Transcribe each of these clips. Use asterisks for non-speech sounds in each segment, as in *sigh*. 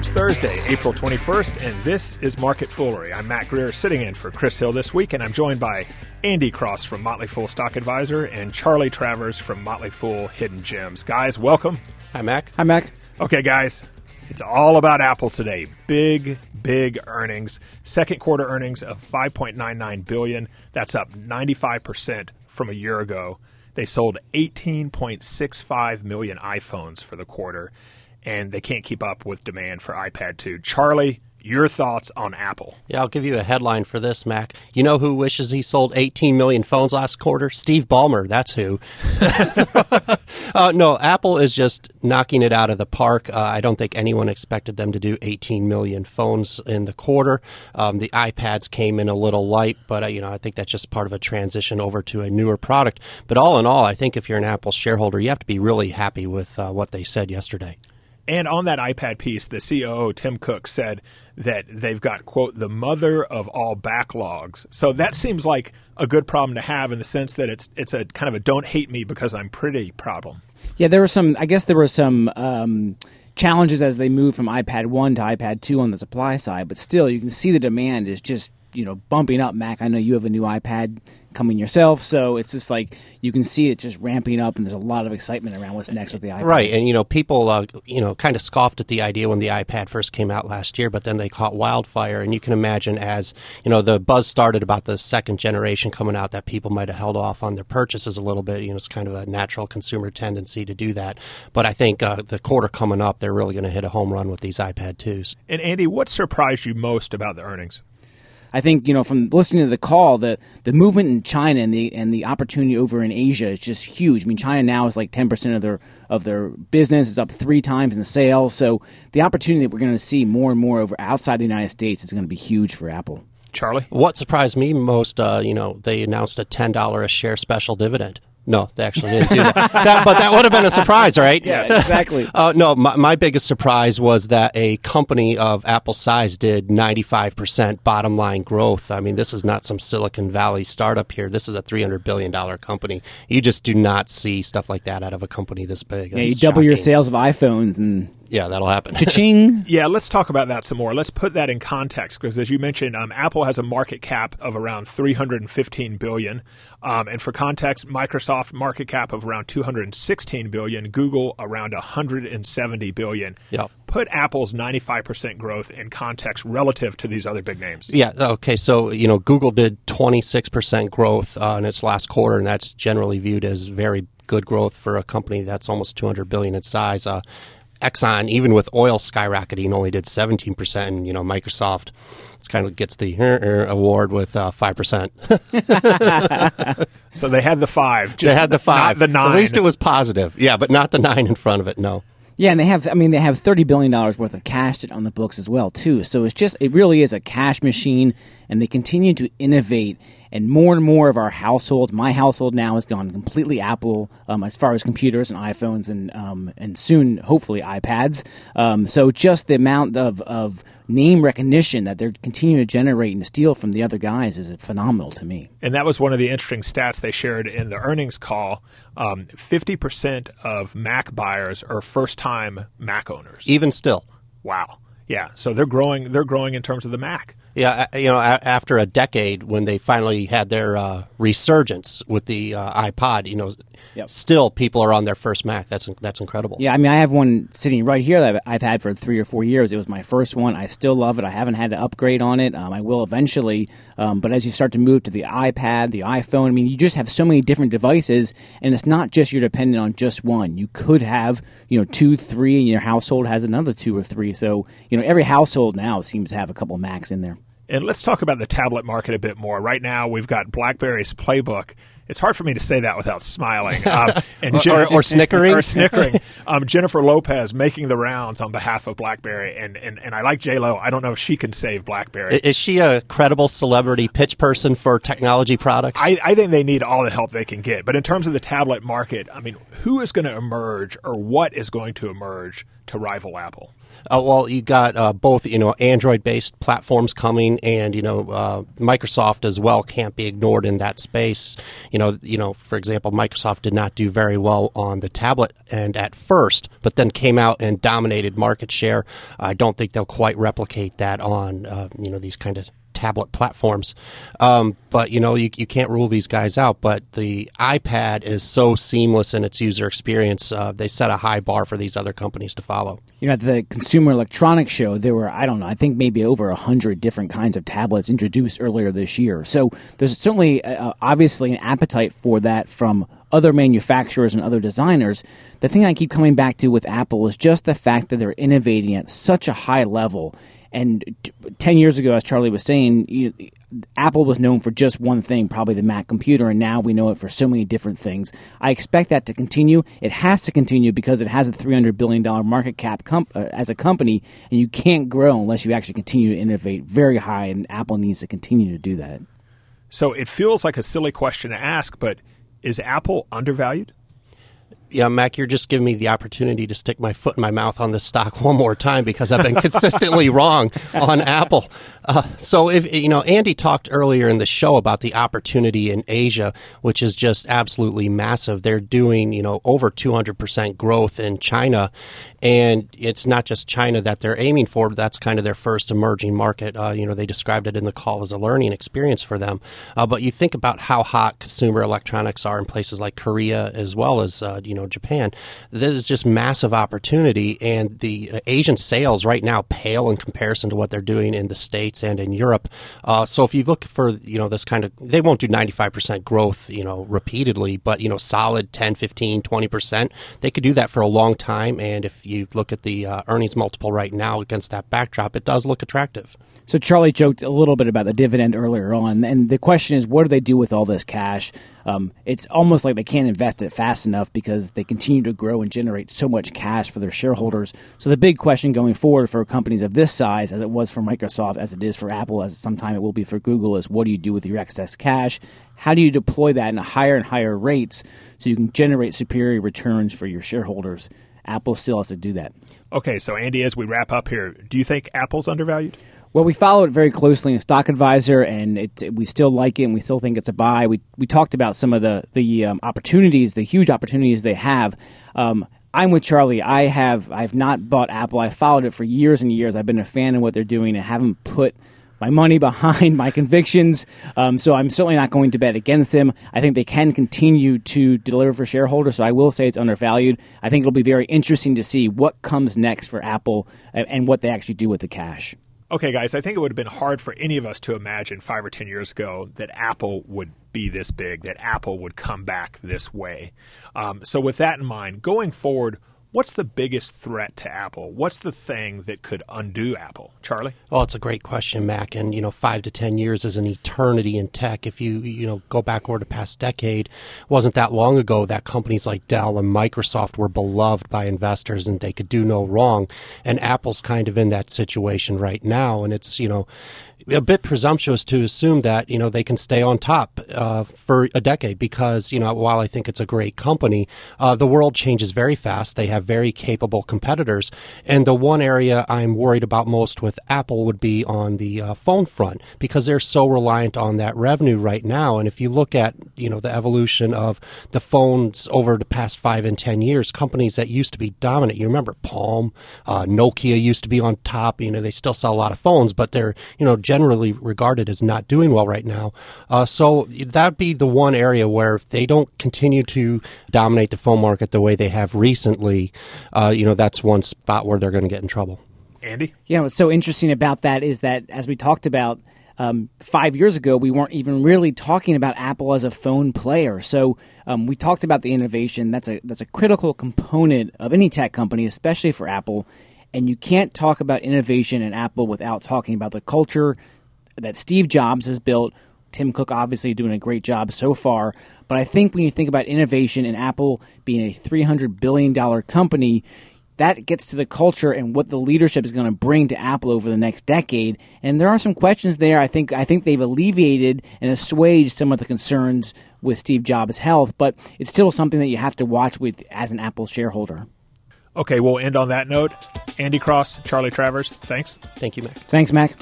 It's Thursday, April 21st, and this is Market Foolery. I'm Mac Greer, sitting in for Chris Hill this week, and I'm joined by Andy Cross from Motley Fool Stock Advisor and Charlie Travers from Motley Fool Hidden Gems. Guys, welcome. Hi, Mac. Hi, Mac. Okay, guys, it's all about Apple today. Big, big earnings. Second quarter earnings of 5.99 billion. That's up 95% from a year ago. They sold 18.65 million iPhones for the quarter and they can't keep up with demand for iPad 2. Charlie, your thoughts on Apple? Yeah, I'll give you a headline for this, Mac. You know who wishes he sold 18 million phones last quarter? Steve Ballmer. That's who. *laughs* uh, no, Apple is just knocking it out of the park. Uh, I don't think anyone expected them to do 18 million phones in the quarter. Um, the iPads came in a little light, but uh, you know I think that's just part of a transition over to a newer product. But all in all, I think if you're an Apple shareholder, you have to be really happy with uh, what they said yesterday. And on that iPad piece, the COO, Tim Cook, said that they've got, quote, the mother of all backlogs. So that seems like a good problem to have in the sense that it's, it's a kind of a don't hate me because I'm pretty problem. Yeah, there were some, I guess there were some. Um, challenges as they move from iPad 1 to iPad 2 on the supply side, but still you can see the demand is just you know bumping up. Mac, I know you have a new iPad coming yourself, so it's just like you can see it just ramping up, and there's a lot of excitement around what's next with the iPad. Right, and you know people uh, you know kind of scoffed at the idea when the iPad first came out last year, but then they caught wildfire, and you can imagine as you know the buzz started about the second generation coming out that people might have held off on their purchases a little bit. You know, it's kind of a natural consumer tendency to do that, but I think uh, the quarter coming up, they're really going to hit a home run with these iPad twos. And Andy, what surprised you most about the earnings? I think you know from listening to the call, the the movement in China and the and the opportunity over in Asia is just huge. I mean, China now is like ten percent of their of their business. It's up three times in the sales. So the opportunity that we're going to see more and more over outside the United States is going to be huge for Apple. Charlie, what surprised me most, uh, you know, they announced a ten dollar a share special dividend. No, they actually didn't do that. that but that would have been a surprise, right? Yes, exactly. *laughs* uh, no, my, my, biggest surprise was that a company of Apple size did 95% bottom line growth. I mean, this is not some Silicon Valley startup here. This is a $300 billion company. You just do not see stuff like that out of a company this big. Yeah, you double shocking. your sales of iPhones and yeah, that'll happen. *laughs* Cha-ching. yeah, let's talk about that some more. Let's put that in context because, as you mentioned, um, Apple has a market cap of around 315 billion, um, and for context, Microsoft market cap of around 216 billion, Google around 170 billion. Yep. Put Apple's 95% growth in context relative to these other big names. Yeah. Okay. So you know, Google did 26% growth uh, in its last quarter, and that's generally viewed as very good growth for a company that's almost 200 billion in size. Uh, Exxon, even with oil skyrocketing, only did 17%. And, you know, Microsoft it's kind of gets the uh, uh, award with uh, 5%. so they had the five. they had the five. the nine. At least it was positive. Yeah, but not the nine in front of it, no. Yeah, and they have. I mean, they have thirty billion dollars worth of cash on the books as well, too. So it's just, it really is a cash machine, and they continue to innovate and more and more of our household, my household now has gone completely Apple um, as far as computers and iPhones and um, and soon hopefully iPads. Um, so just the amount of, of name recognition that they're continuing to generate and steal from the other guys is phenomenal to me. And that was one of the interesting stats they shared in the earnings call. Um, fifty percent of Mac buyers are first time Mac owners. Even still, wow. Yeah, so they're growing. They're growing in terms of the Mac. Yeah, you know, after a decade, when they finally had their uh, resurgence with the uh, iPod, you know, yep. still people are on their first Mac. That's that's incredible. Yeah, I mean, I have one sitting right here that I've had for three or four years. It was my first one. I still love it. I haven't had to upgrade on it. Um, I will eventually, um, but as you start to move to the iPad, the iPhone, I mean, you just have so many different devices, and it's not just you're dependent on just one. You could have, you know, two, three, and your household has another two or three. So, you know, every household now seems to have a couple of Macs in there. And let's talk about the tablet market a bit more. Right now, we've got BlackBerry's Playbook. It's hard for me to say that without smiling um, *laughs* and or, or, or, snickering. *laughs* or snickering. Um, Jennifer Lopez making the rounds on behalf of BlackBerry, and, and, and I like J Lo. I don't know if she can save BlackBerry. Is she a credible celebrity pitch person for technology products? I, I think they need all the help they can get. But in terms of the tablet market, I mean, who is going to emerge, or what is going to emerge to rival Apple? Uh, well, you got uh, both, you know, Android-based platforms coming, and you know, uh, Microsoft as well can't be ignored in that space. You know, you know, for example, Microsoft did not do very well on the tablet end at first, but then came out and dominated market share. I don't think they'll quite replicate that on uh, you know these kind of tablet platforms. Um, but you know, you, you can't rule these guys out. But the iPad is so seamless in its user experience. Uh, they set a high bar for these other companies to follow. You know, at the Consumer Electronics Show, there were, I don't know, I think maybe over hundred different kinds of tablets introduced earlier this year. So there's certainly, uh, obviously, an appetite for that from other manufacturers and other designers. The thing I keep coming back to with Apple is just the fact that they're innovating at such a high level and t- 10 years ago, as Charlie was saying, you, Apple was known for just one thing, probably the Mac computer, and now we know it for so many different things. I expect that to continue. It has to continue because it has a $300 billion market cap comp- uh, as a company, and you can't grow unless you actually continue to innovate very high, and Apple needs to continue to do that. So it feels like a silly question to ask, but is Apple undervalued? Yeah, Mac, you're just giving me the opportunity to stick my foot in my mouth on this stock one more time because I've been *laughs* consistently wrong on Apple. Uh, so, if you know, Andy talked earlier in the show about the opportunity in Asia, which is just absolutely massive. They're doing you know over 200 percent growth in China, and it's not just China that they're aiming for. But that's kind of their first emerging market. Uh, you know, they described it in the call as a learning experience for them. Uh, but you think about how hot consumer electronics are in places like Korea as well as uh, you know Japan. There's just massive opportunity, and the Asian sales right now pale in comparison to what they're doing in the states and in Europe. Uh, so if you look for you know this kind of, they won't do 95 percent growth you know repeatedly, but you know solid 10, 15, 20 percent. They could do that for a long time, and if you look at the uh, earnings multiple right now against that backdrop, it does look attractive. So Charlie joked a little bit about the dividend earlier on, and the question is, what do they do with all this cash? Um, it's almost like they can't invest it fast enough because they continue to grow and generate so much cash for their shareholders. So the big question going forward for companies of this size, as it was for Microsoft, as it is for Apple, as sometime it will be for Google, is what do you do with your excess cash? How do you deploy that in higher and higher rates so you can generate superior returns for your shareholders? Apple still has to do that. Okay, so Andy, as we wrap up here, do you think Apple's undervalued? Well, we follow it very closely in Stock Advisor, and it, we still like it, and we still think it's a buy. We we talked about some of the the um, opportunities, the huge opportunities they have. Um, I'm with Charlie. I have I've not bought Apple. I followed it for years and years. I've been a fan of what they're doing, and haven't put my money *laughs* behind my convictions. Um, so I'm certainly not going to bet against them. I think they can continue to deliver for shareholders. So I will say it's undervalued. I think it'll be very interesting to see what comes next for Apple and, and what they actually do with the cash. Okay, guys, I think it would have been hard for any of us to imagine five or ten years ago that Apple would be this big, that Apple would come back this way. Um, so, with that in mind, going forward, What's the biggest threat to Apple? What's the thing that could undo Apple? Charlie? Well, it's a great question, Mac. And, you know, five to 10 years is an eternity in tech. If you, you know, go back over the past decade, wasn't that long ago that companies like Dell and Microsoft were beloved by investors and they could do no wrong. And Apple's kind of in that situation right now. And it's, you know, a bit presumptuous to assume that you know they can stay on top uh, for a decade because you know while I think it's a great company, uh, the world changes very fast. They have very capable competitors, and the one area I'm worried about most with Apple would be on the uh, phone front because they're so reliant on that revenue right now. And if you look at you know the evolution of the phones over the past five and ten years, companies that used to be dominant, you remember Palm, uh, Nokia used to be on top. You know they still sell a lot of phones, but they're you know generally regarded as not doing well right now. Uh, so that'd be the one area where if they don't continue to dominate the phone market the way they have recently, uh, you know, that's one spot where they're going to get in trouble. Andy? Yeah, what's so interesting about that is that as we talked about, um, five years ago, we weren't even really talking about Apple as a phone player. So um, we talked about the innovation. That's a that's a critical component of any tech company, especially for Apple. And you can't talk about innovation in Apple without talking about the culture that Steve Jobs has built. Tim Cook obviously doing a great job so far. But I think when you think about innovation and Apple being a $300 billion company, that gets to the culture and what the leadership is going to bring to Apple over the next decade. And there are some questions there. I think I think they've alleviated and assuaged some of the concerns with Steve Jobs' health, but it's still something that you have to watch with as an Apple shareholder. Okay, we'll end on that note. Andy Cross, Charlie Travers, thanks. Thank you, Mac. Thanks, Mac.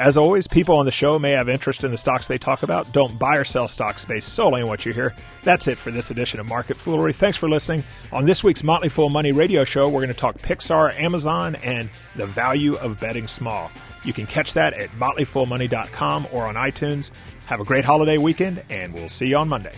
As always, people on the show may have interest in the stocks they talk about. Don't buy or sell stocks based solely on what you hear. That's it for this edition of Market Foolery. Thanks for listening. On this week's Motley Fool Money radio show, we're going to talk Pixar, Amazon, and the value of betting small. You can catch that at motleyfoolmoney.com or on iTunes. Have a great holiday weekend, and we'll see you on Monday.